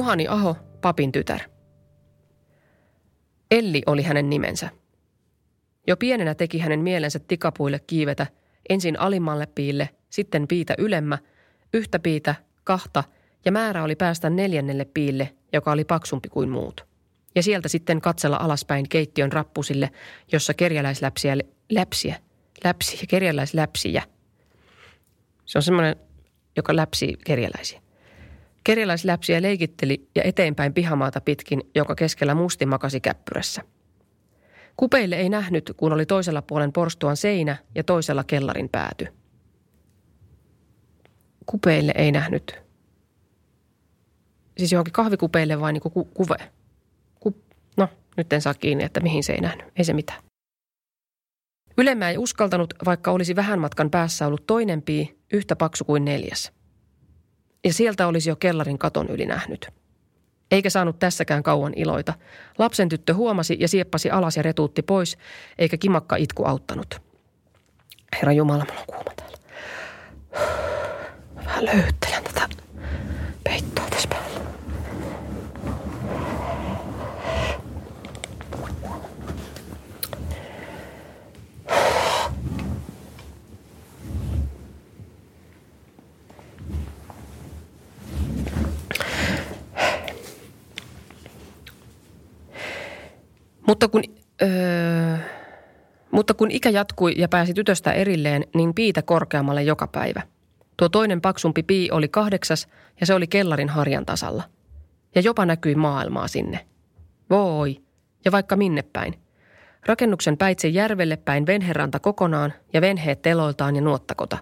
Juhani Aho, papin tytär. Elli oli hänen nimensä. Jo pienenä teki hänen mielensä tikapuille kiivetä ensin alimmalle piille, sitten piitä ylemmä, yhtä piitä, kahta ja määrä oli päästä neljännelle piille, joka oli paksumpi kuin muut. Ja sieltä sitten katsella alaspäin keittiön rappusille, jossa kerjäläisläpsiä, läpsiä, läpsiä, kerjäläisläpsiä. Se on semmoinen, joka läpsi kerjäläisiä. Kerjäläisläpsiä leikitteli ja eteenpäin pihamaata pitkin, joka keskellä musti makasi käppyrässä. Kupeille ei nähnyt, kun oli toisella puolen porstuan seinä ja toisella kellarin pääty. Kupeille ei nähnyt. Siis johonkin kahvikupeille vai niin ku, kuve? Ku, no, nyt en saa kiinni, että mihin se ei nähnyt. Ei se mitään. Ylemmä ei uskaltanut, vaikka olisi vähän matkan päässä ollut toinen pii, yhtä paksu kuin neljäs – ja sieltä olisi jo kellarin katon yli nähnyt. Eikä saanut tässäkään kauan iloita. Lapsen tyttö huomasi ja sieppasi alas ja retuutti pois, eikä kimakka itku auttanut. Herra Jumala, mulla on kuuma täällä. Vähän löyttelen tätä peittoa tässä päällä. Mutta kun, öö, mutta kun ikä jatkui ja pääsi tytöstä erilleen, niin piitä korkeammalle joka päivä. Tuo toinen paksumpi pii oli kahdeksas ja se oli kellarin harjan tasalla. Ja jopa näkyi maailmaa sinne. Voi, ja vaikka minne päin. Rakennuksen päitse järvelle päin venheranta kokonaan ja venheet teloiltaan ja nuottakota.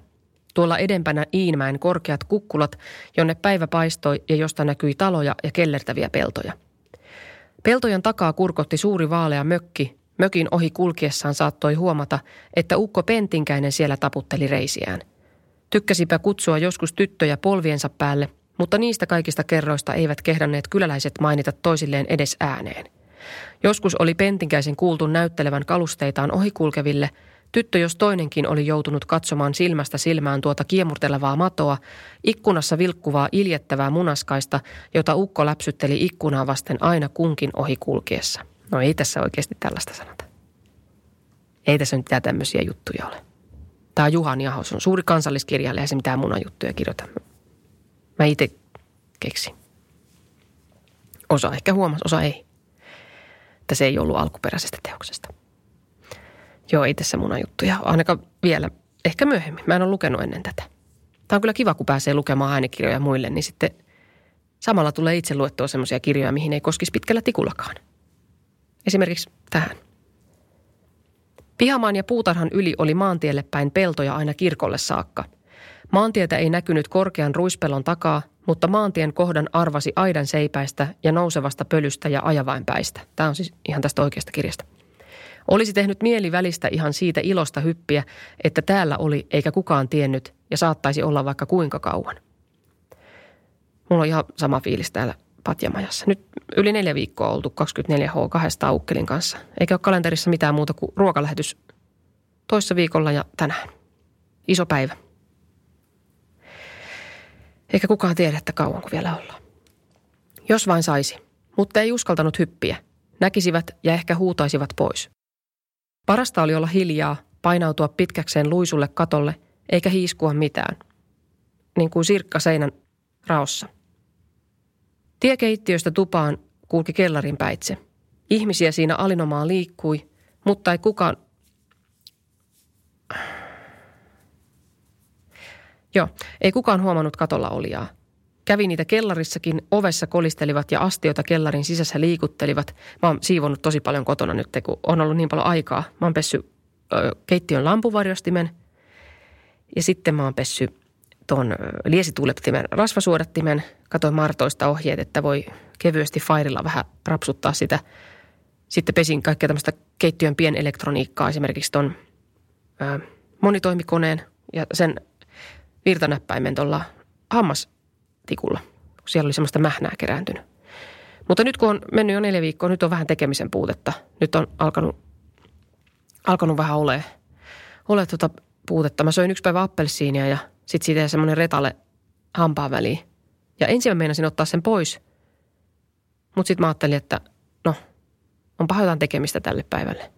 Tuolla edempänä Iinmäen korkeat kukkulat, jonne päivä paistoi ja josta näkyi taloja ja kellertäviä peltoja – Peltojen takaa kurkotti suuri vaalea mökki. Mökin ohi kulkiessaan saattoi huomata, että ukko Pentinkäinen siellä taputteli reisiään. Tykkäsipä kutsua joskus tyttöjä polviensa päälle, mutta niistä kaikista kerroista eivät kehdanneet kyläläiset mainita toisilleen edes ääneen. Joskus oli Pentinkäisen kuultu näyttelevän kalusteitaan ohikulkeville – Tyttö jos toinenkin oli joutunut katsomaan silmästä silmään tuota kiemurtelevaa matoa, ikkunassa vilkkuvaa iljettävää munaskaista, jota ukko läpsytteli ikkunaa vasten aina kunkin ohi kulkiessa. No ei tässä oikeasti tällaista sanota. Ei tässä nyt mitään tämmöisiä juttuja ole. Tämä Juhani Ahos on suuri kansalliskirjailija, ei se mitään munajuttuja kirjoita. Mä itse keksin. Osa ehkä huomasi, osa ei. Että se ei ollut alkuperäisestä teoksesta. Joo, ei tässä munajuttuja. Ainakaan vielä, ehkä myöhemmin. Mä en ole lukenut ennen tätä. Tämä on kyllä kiva, kun pääsee lukemaan ainekirjoja muille, niin sitten samalla tulee itse luettua semmoisia kirjoja, mihin ei koskisi pitkällä tikullakaan. Esimerkiksi tähän. Pihamaan ja puutarhan yli oli maantielle päin peltoja aina kirkolle saakka. Maantietä ei näkynyt korkean ruispelon takaa, mutta maantien kohdan arvasi aidan seipäistä ja nousevasta pölystä ja ajavainpäistä. Tämä on siis ihan tästä oikeasta kirjasta. Olisi tehnyt mieli välistä ihan siitä ilosta hyppiä, että täällä oli eikä kukaan tiennyt ja saattaisi olla vaikka kuinka kauan. Mulla on ihan sama fiilis täällä patjamajassa. Nyt yli neljä viikkoa oltu 24H kahdesta ukkelin kanssa. Eikä ole kalenterissa mitään muuta kuin ruokalähetys toissa viikolla ja tänään. Iso päivä. Eikä kukaan tiedä, että kauanko vielä ollaan. Jos vain saisi, mutta ei uskaltanut hyppiä. Näkisivät ja ehkä huutaisivat pois. Parasta oli olla hiljaa, painautua pitkäkseen luisulle katolle, eikä hiiskua mitään. Niin kuin sirkka seinän raossa. Tie keittiöstä tupaan kulki kellarin päitse. Ihmisiä siinä alinomaan liikkui, mutta ei kukaan... Joo, ei kukaan huomannut katolla olijaa. Kävi niitä kellarissakin, ovessa kolistelivat ja astioita kellarin sisässä liikuttelivat. Mä oon siivonnut tosi paljon kotona nyt, kun on ollut niin paljon aikaa. Mä oon pessy ö, keittiön lampuvarjostimen ja sitten mä oon pessy tuon liesituulettimen rasvasuodattimen. Katoin Martoista ohjeet, että voi kevyesti fairilla vähän rapsuttaa sitä. Sitten pesin kaikkea tämmöistä keittiön pienelektroniikkaa, esimerkiksi ton ö, monitoimikoneen ja sen virtanäppäimen tuolla hammastikulla. Siellä oli semmoista mähnää kerääntynyt. Mutta nyt kun on mennyt jo neljä viikkoa, nyt on vähän tekemisen puutetta. Nyt on alkanut, alkanut vähän ole, ole tuota puutetta. Mä söin yksi päivä appelsiinia ja sitten siitä jäi semmoinen retale hampaan väliin. Ja ensin mä meinasin ottaa sen pois. Mutta sitten mä ajattelin, että no, onpa jotain tekemistä tälle päivälle.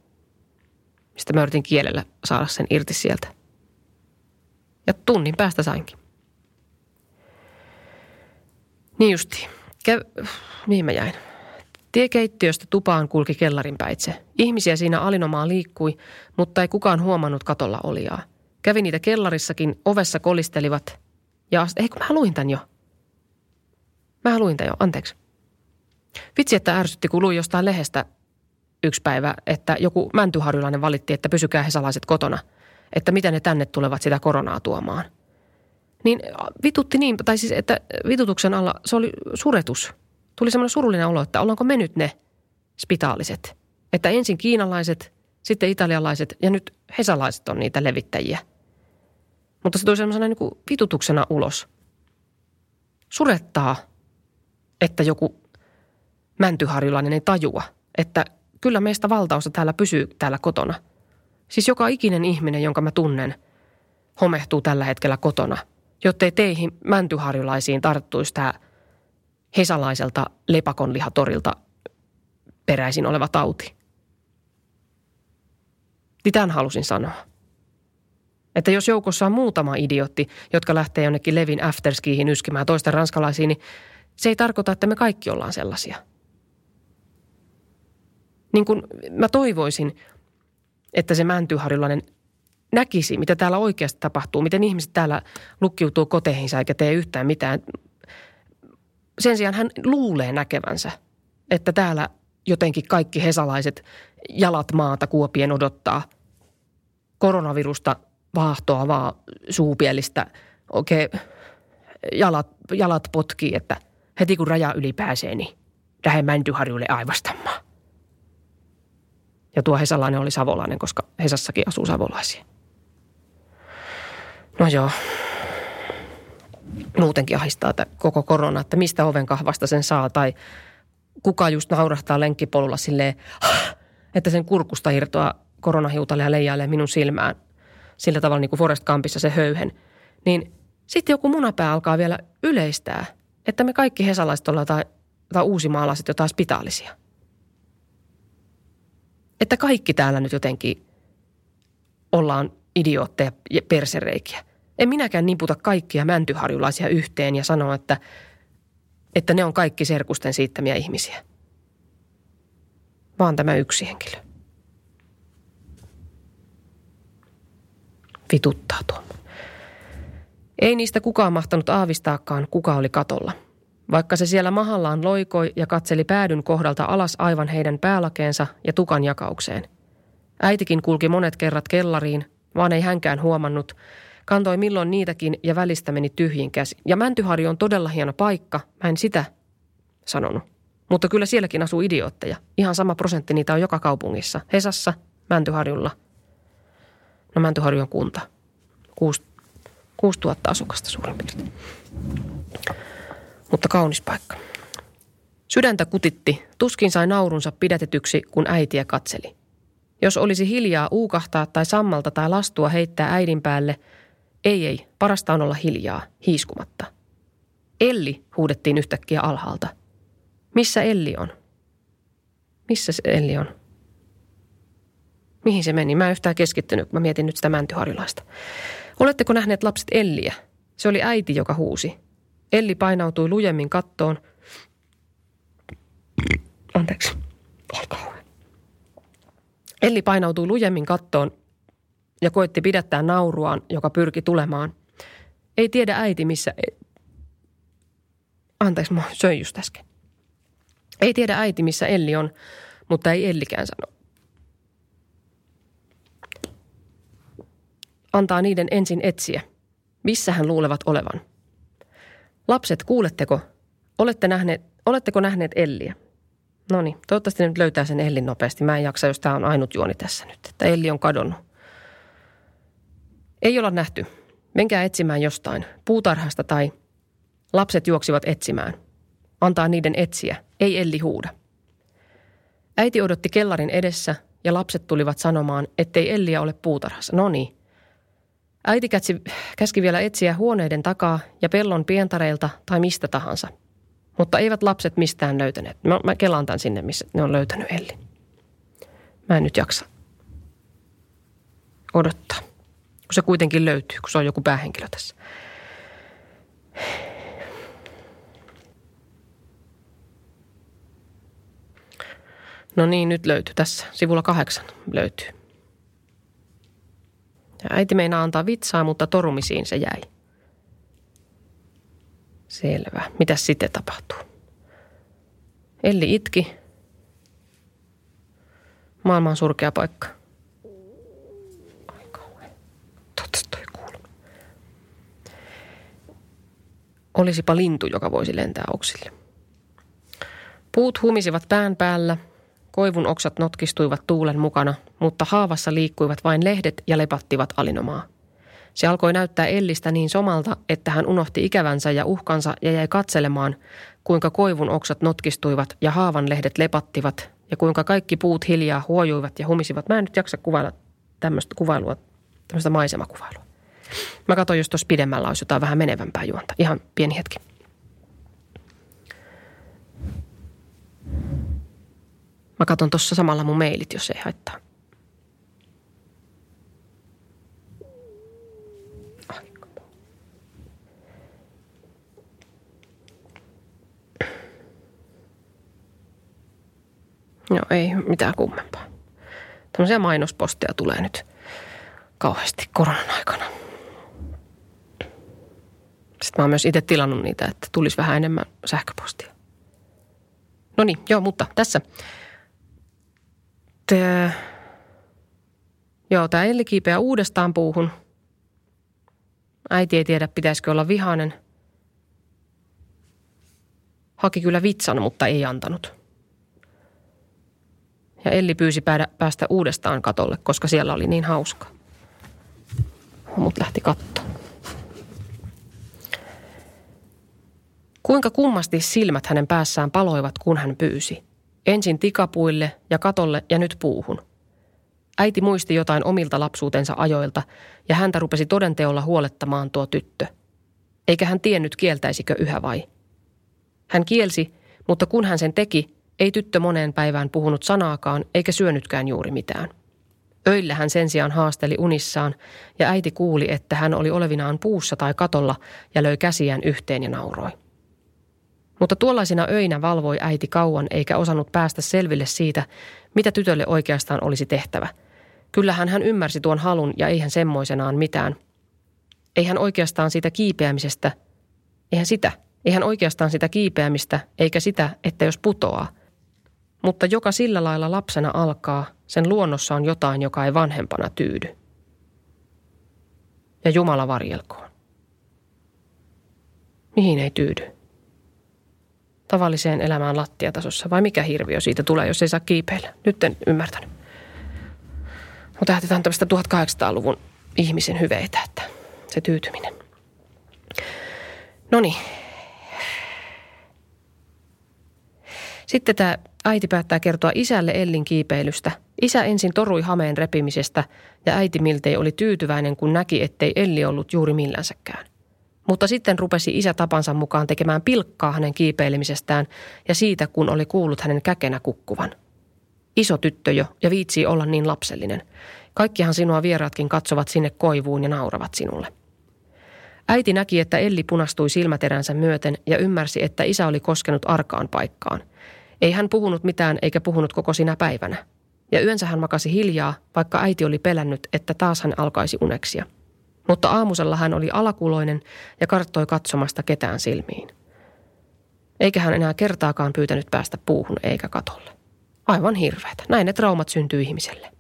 Mistä mä yritin kielellä saada sen irti sieltä. Ja tunnin päästä sainkin. Niin justi. Kä- Mihin mä jäin? Tiekeittiöstä tupaan kulki kellarin päitse. Ihmisiä siinä alinomaan liikkui, mutta ei kukaan huomannut katolla oliaa. Kävi niitä kellarissakin, ovessa kolistelivat. Ja ei kun mä luin tän jo. Mä luin tän jo, anteeksi. Vitsi, että ärsytti, kun luin jostain lehdestä yksi päivä, että joku mäntyharjulainen valitti, että pysykää hesalaiset kotona. Että miten ne tänne tulevat sitä koronaa tuomaan. Niin vitutti niin, tai siis että vitutuksen alla se oli suretus. Tuli semmoinen surullinen olo, että ollaanko me nyt ne spitaaliset. Että ensin kiinalaiset, sitten italialaiset ja nyt hesalaiset on niitä levittäjiä. Mutta se tuli semmoisena niin vitutuksena ulos. Surettaa, että joku mäntyharjulainen ei tajua, että kyllä meistä valtaosa täällä pysyy täällä kotona. Siis joka ikinen ihminen, jonka mä tunnen, homehtuu tällä hetkellä kotona, jottei teihin mäntyharjulaisiin tarttuisi tämä hesalaiselta lepakonlihatorilta peräisin oleva tauti. Niin tämän halusin sanoa. Että jos joukossa on muutama idiotti, jotka lähtee jonnekin Levin afterskiihin yskimään toista ranskalaisiin, niin se ei tarkoita, että me kaikki ollaan sellaisia. Niin kuin mä toivoisin, että se mäntyharjulainen näkisi, mitä täällä oikeasti tapahtuu, miten ihmiset täällä lukkiutuu koteihinsa eikä tee yhtään mitään. Sen sijaan hän luulee näkevänsä, että täällä jotenkin kaikki hesalaiset jalat maata kuopien odottaa koronavirusta vaahtoa vaan suupielistä. Oikein jalat, jalat potkii, että heti kun raja yli pääsee, niin lähden Mäntyharjulle aivastamaan. Ja tuo Hesalainen oli savolainen, koska Hesassakin asuu savolaisia. No joo. Muutenkin ahistaa että koko korona, että mistä oven kahvasta sen saa tai kuka just naurahtaa lenkkipolulla silleen, että sen kurkusta irtoaa koronahiutalle ja leijailee minun silmään sillä tavalla niin kuin Forest Campissa se höyhen. Niin sitten joku munapää alkaa vielä yleistää, että me kaikki hesalaiset ollaan tai, tai uusimaalaiset jotain spitaalisia. Että kaikki täällä nyt jotenkin ollaan idiootteja ja persereikiä. En minäkään niputa kaikkia mäntyharjulaisia yhteen ja sanoa, että, että ne on kaikki serkusten siittämiä ihmisiä. Vaan tämä yksi henkilö. Vituttaa tuo. Ei niistä kukaan mahtanut aavistaakaan, kuka oli katolla. Vaikka se siellä mahallaan loikoi ja katseli päädyn kohdalta alas aivan heidän päälakeensa ja tukan jakaukseen. Äitikin kulki monet kerrat kellariin, vaan ei hänkään huomannut. Kantoi milloin niitäkin ja välistä meni tyhjin käsi. Ja Mäntyharju on todella hieno paikka, mä en sitä sanonut. Mutta kyllä sielläkin asuu idiootteja. Ihan sama prosentti niitä on joka kaupungissa. Hesassa, Mäntyharjulla. No Mäntyharju on kunta. 6000 asukasta suurin piirtein. Mutta kaunis paikka. Sydäntä kutitti, tuskin sai naurunsa pidätetyksi, kun äitiä katseli. Jos olisi hiljaa uukahtaa tai sammalta tai lastua heittää äidin päälle, ei ei, parasta on olla hiljaa, hiiskumatta. Elli huudettiin yhtäkkiä alhaalta. Missä Elli on? Missä se Elli on? Mihin se meni? Mä en yhtään keskittynyt, mä mietin nyt sitä mäntyharjulaista. Oletteko nähneet lapset Elliä? Se oli äiti, joka huusi. Elli painautui lujemmin kattoon. Anteeksi. Elli painautui lujemmin kattoon ja koitti pidättää nauruaan, joka pyrki tulemaan. Ei tiedä äiti, missä... E- Anteeksi, mä söin just äsken. Ei tiedä äiti, missä Elli on, mutta ei Ellikään sano. Antaa niiden ensin etsiä. Missä hän luulevat olevan? Lapset, kuuletteko? Olette nähneet, oletteko nähneet Elliä? No niin, toivottavasti nyt löytää sen Ellin nopeasti. Mä en jaksa, jos tämä on ainut juoni tässä nyt, että Elli on kadonnut. Ei olla nähty. Menkää etsimään jostain, puutarhasta tai lapset juoksivat etsimään. Antaa niiden etsiä, ei Elli huuda. Äiti odotti kellarin edessä ja lapset tulivat sanomaan, ettei Elliä ole puutarhassa. No niin. Äiti kätsi, käski vielä etsiä huoneiden takaa ja pellon pientareilta tai mistä tahansa. Mutta eivät lapset mistään löytäneet. Mä, mä kelaan tämän sinne, missä ne on löytänyt Ellin. Mä en nyt jaksa odottaa. Kun se kuitenkin löytyy, kun se on joku päähenkilö tässä. No niin, nyt löytyy tässä. Sivulla kahdeksan löytyy. Ja äiti meinaa antaa vitsaa, mutta torumisiin se jäi. Selvä. Mitäs sitten tapahtuu? Elli itki. Maailman surkea paikka. Olisipa lintu, joka voisi lentää oksille. Puut humisivat pään päällä, koivun oksat notkistuivat tuulen mukana, mutta haavassa liikkuivat vain lehdet ja lepattivat alinomaa. Se alkoi näyttää Ellistä niin somalta, että hän unohti ikävänsä ja uhkansa ja jäi katselemaan, kuinka koivun oksat notkistuivat ja haavan lehdet lepattivat ja kuinka kaikki puut hiljaa huojuivat ja humisivat. Mä en nyt jaksa kuvailla tämmöistä kuvailua, tämmöistä maisemakuvailua. Mä katsoin, jos tuossa pidemmällä olisi jotain vähän menevämpää juonta. Ihan pieni hetki. Mä katson tuossa samalla mun mailit, jos ei haittaa. Joo, ei mitään kummempaa. Tämmöisiä mainosposteja tulee nyt kauheasti koronan aikana. Sitten mä oon myös itse tilannut niitä, että tulisi vähän enemmän sähköpostia. No niin, joo, mutta tässä. Tää, joo, tämä Elli kiipeää uudestaan puuhun. Äiti ei tiedä, pitäisikö olla vihainen. Haki kyllä vitsan, mutta ei antanut. Ja Elli pyysi päästä uudestaan katolle, koska siellä oli niin hauska. Mut lähti kattoon. Kuinka kummasti silmät hänen päässään paloivat, kun hän pyysi. Ensin tikapuille ja katolle ja nyt puuhun. Äiti muisti jotain omilta lapsuutensa ajoilta ja häntä rupesi todenteolla huolettamaan tuo tyttö. Eikä hän tiennyt kieltäisikö yhä vai. Hän kielsi, mutta kun hän sen teki, ei tyttö moneen päivään puhunut sanaakaan eikä syönytkään juuri mitään. Öillä hän sen sijaan haasteli unissaan ja äiti kuuli, että hän oli olevinaan puussa tai katolla ja löi käsiään yhteen ja nauroi. Mutta tuollaisina öinä valvoi äiti kauan eikä osannut päästä selville siitä, mitä tytölle oikeastaan olisi tehtävä. Kyllähän hän ymmärsi tuon halun ja eihän semmoisenaan mitään. Eihän oikeastaan siitä kiipeämisestä, eihän sitä, eihän oikeastaan sitä kiipeämistä eikä sitä, että jos putoaa. Mutta joka sillä lailla lapsena alkaa, sen luonnossa on jotain, joka ei vanhempana tyydy. Ja Jumala varjelkoon. Mihin ei tyydy? Tavalliseen elämään lattiatasossa vai mikä hirviö siitä tulee, jos ei saa kiipeillä? Nyt en ymmärtänyt. Mutta ajatellaan tämmöistä 1800-luvun ihmisen hyveitä, että se tyytyminen. No niin. Sitten tämä äiti päättää kertoa isälle Ellin kiipeilystä. Isä ensin torui hameen repimisestä ja äiti miltei oli tyytyväinen, kun näki, ettei Elli ollut juuri millänsäkään. Mutta sitten rupesi isä tapansa mukaan tekemään pilkkaa hänen kiipeilemisestään ja siitä, kun oli kuullut hänen käkenä kukkuvan. Iso tyttö jo ja viitsii olla niin lapsellinen. Kaikkihan sinua vieraatkin katsovat sinne koivuun ja nauravat sinulle. Äiti näki, että Elli punastui silmäteränsä myöten ja ymmärsi, että isä oli koskenut arkaan paikkaan. Ei hän puhunut mitään eikä puhunut koko sinä päivänä. Ja yönsä hän makasi hiljaa, vaikka äiti oli pelännyt, että taas hän alkaisi uneksia – mutta aamusella hän oli alakuloinen ja karttoi katsomasta ketään silmiin. Eikä hän enää kertaakaan pyytänyt päästä puuhun eikä katolle. Aivan hirveätä. Näin ne traumat syntyy ihmiselle.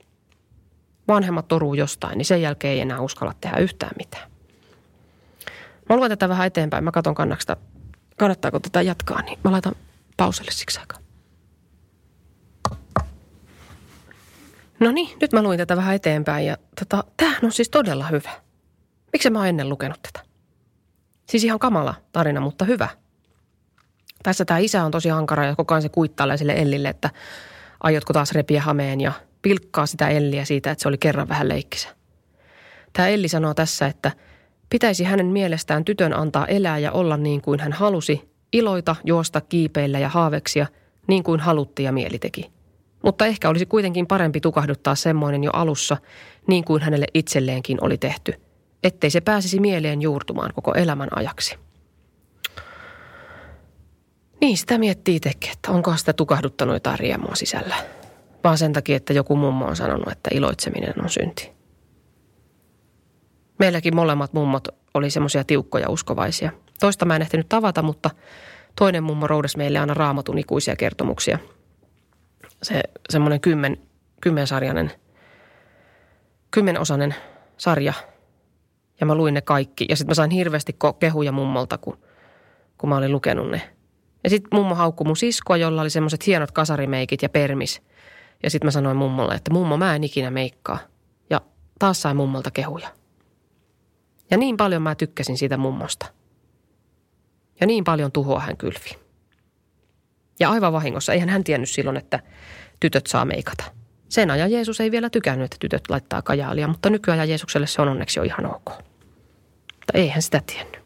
Vanhemmat toruu jostain, niin sen jälkeen ei enää uskalla tehdä yhtään mitään. Mä luen tätä vähän eteenpäin. Mä katson kannaksta, kannattaako tätä jatkaa, niin mä laitan pauselle siksi aikaa. No niin, nyt mä luin tätä vähän eteenpäin ja tota, tämähän on siis todella hyvä. Miksi mä oon ennen lukenut tätä? Siis ihan kamala tarina, mutta hyvä. Tässä tämä isä on tosi hankara ja koko ajan se kuittailee sille Ellille, että aiotko taas repiä hameen ja pilkkaa sitä Elliä siitä, että se oli kerran vähän leikkisä. Tämä Elli sanoo tässä, että pitäisi hänen mielestään tytön antaa elää ja olla niin kuin hän halusi, iloita, juosta, kiipeillä ja haaveksia, niin kuin halutti ja mieli teki – mutta ehkä olisi kuitenkin parempi tukahduttaa semmoinen jo alussa, niin kuin hänelle itselleenkin oli tehty, ettei se pääsisi mieleen juurtumaan koko elämän ajaksi. Niin, sitä miettii itsekin, että onko sitä tukahduttanut jotain riemua sisällä. Vaan sen takia, että joku mummo on sanonut, että iloitseminen on synti. Meilläkin molemmat mummot oli semmoisia tiukkoja uskovaisia. Toista mä en ehtinyt tavata, mutta toinen mummo roudasi meille aina raamatun ikuisia kertomuksia – se semmoinen kymmen, kymmensarjainen, kymmenosainen sarja. Ja mä luin ne kaikki. Ja sitten mä sain hirveästi kehuja mummolta, kun, kun mä olin lukenut ne. Ja sitten mummo haukkui mun siskoa, jolla oli semmoiset hienot kasarimeikit ja permis. Ja sitten mä sanoin mummolle, että mummo mä en ikinä meikkaa. Ja taas sain mummolta kehuja. Ja niin paljon mä tykkäsin siitä mummosta. Ja niin paljon tuhoa hän kylvi. Ja aivan vahingossa, eihän hän tiennyt silloin, että tytöt saa meikata. Sen ajan Jeesus ei vielä tykännyt, että tytöt laittaa kajaalia, mutta nykyajan Jeesukselle se on onneksi jo ihan ok. Mutta eihän sitä tiennyt.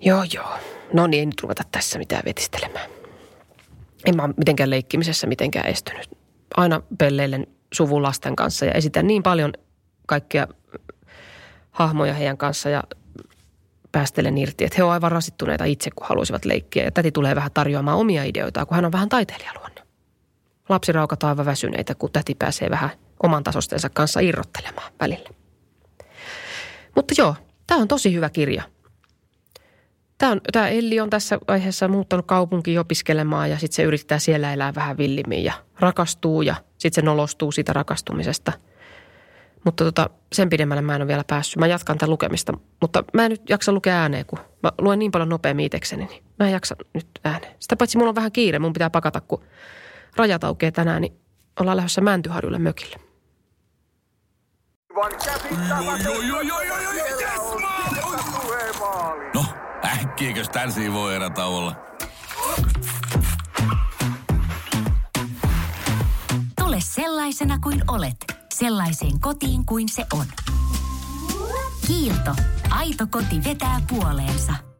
Joo, joo. No niin, ei nyt ruveta tässä mitään vetistelemään. En mä ole mitenkään leikkimisessä mitenkään estynyt. Aina pelleilen suvun lasten kanssa ja esitän niin paljon kaikkia hahmoja heidän kanssa ja päästelen irti, että he ovat aivan rasittuneita itse, kun haluaisivat leikkiä. Ja täti tulee vähän tarjoamaan omia ideoita, kun hän on vähän taiteilijaluonne. Lapsiraukat aivan väsyneitä, kun täti pääsee vähän oman tasostensa kanssa irrottelemaan välillä. Mutta joo, tämä on tosi hyvä kirja. Tämä, Elli on tässä vaiheessa muuttanut kaupunkiin opiskelemaan ja sitten se yrittää siellä elää vähän villimmin ja rakastuu ja sitten se nolostuu siitä rakastumisesta – mutta tota, sen pidemmälle mä en ole vielä päässyt. Mä jatkan tämän lukemista, mutta mä en nyt jaksa lukea ääneen, kun mä luen niin paljon nopeammin itsekseni, niin mä en jaksa nyt ääneen. Sitä paitsi mulla on vähän kiire, mun pitää pakata, kun rajat aukeaa tänään, niin ollaan lähdössä Mäntyharjulle mökille. No, äkkiäkös tän voi erätä olla? Tule sellaisena kuin olet, sellaiseen kotiin kuin se on. Kiilto. Aito koti vetää puoleensa.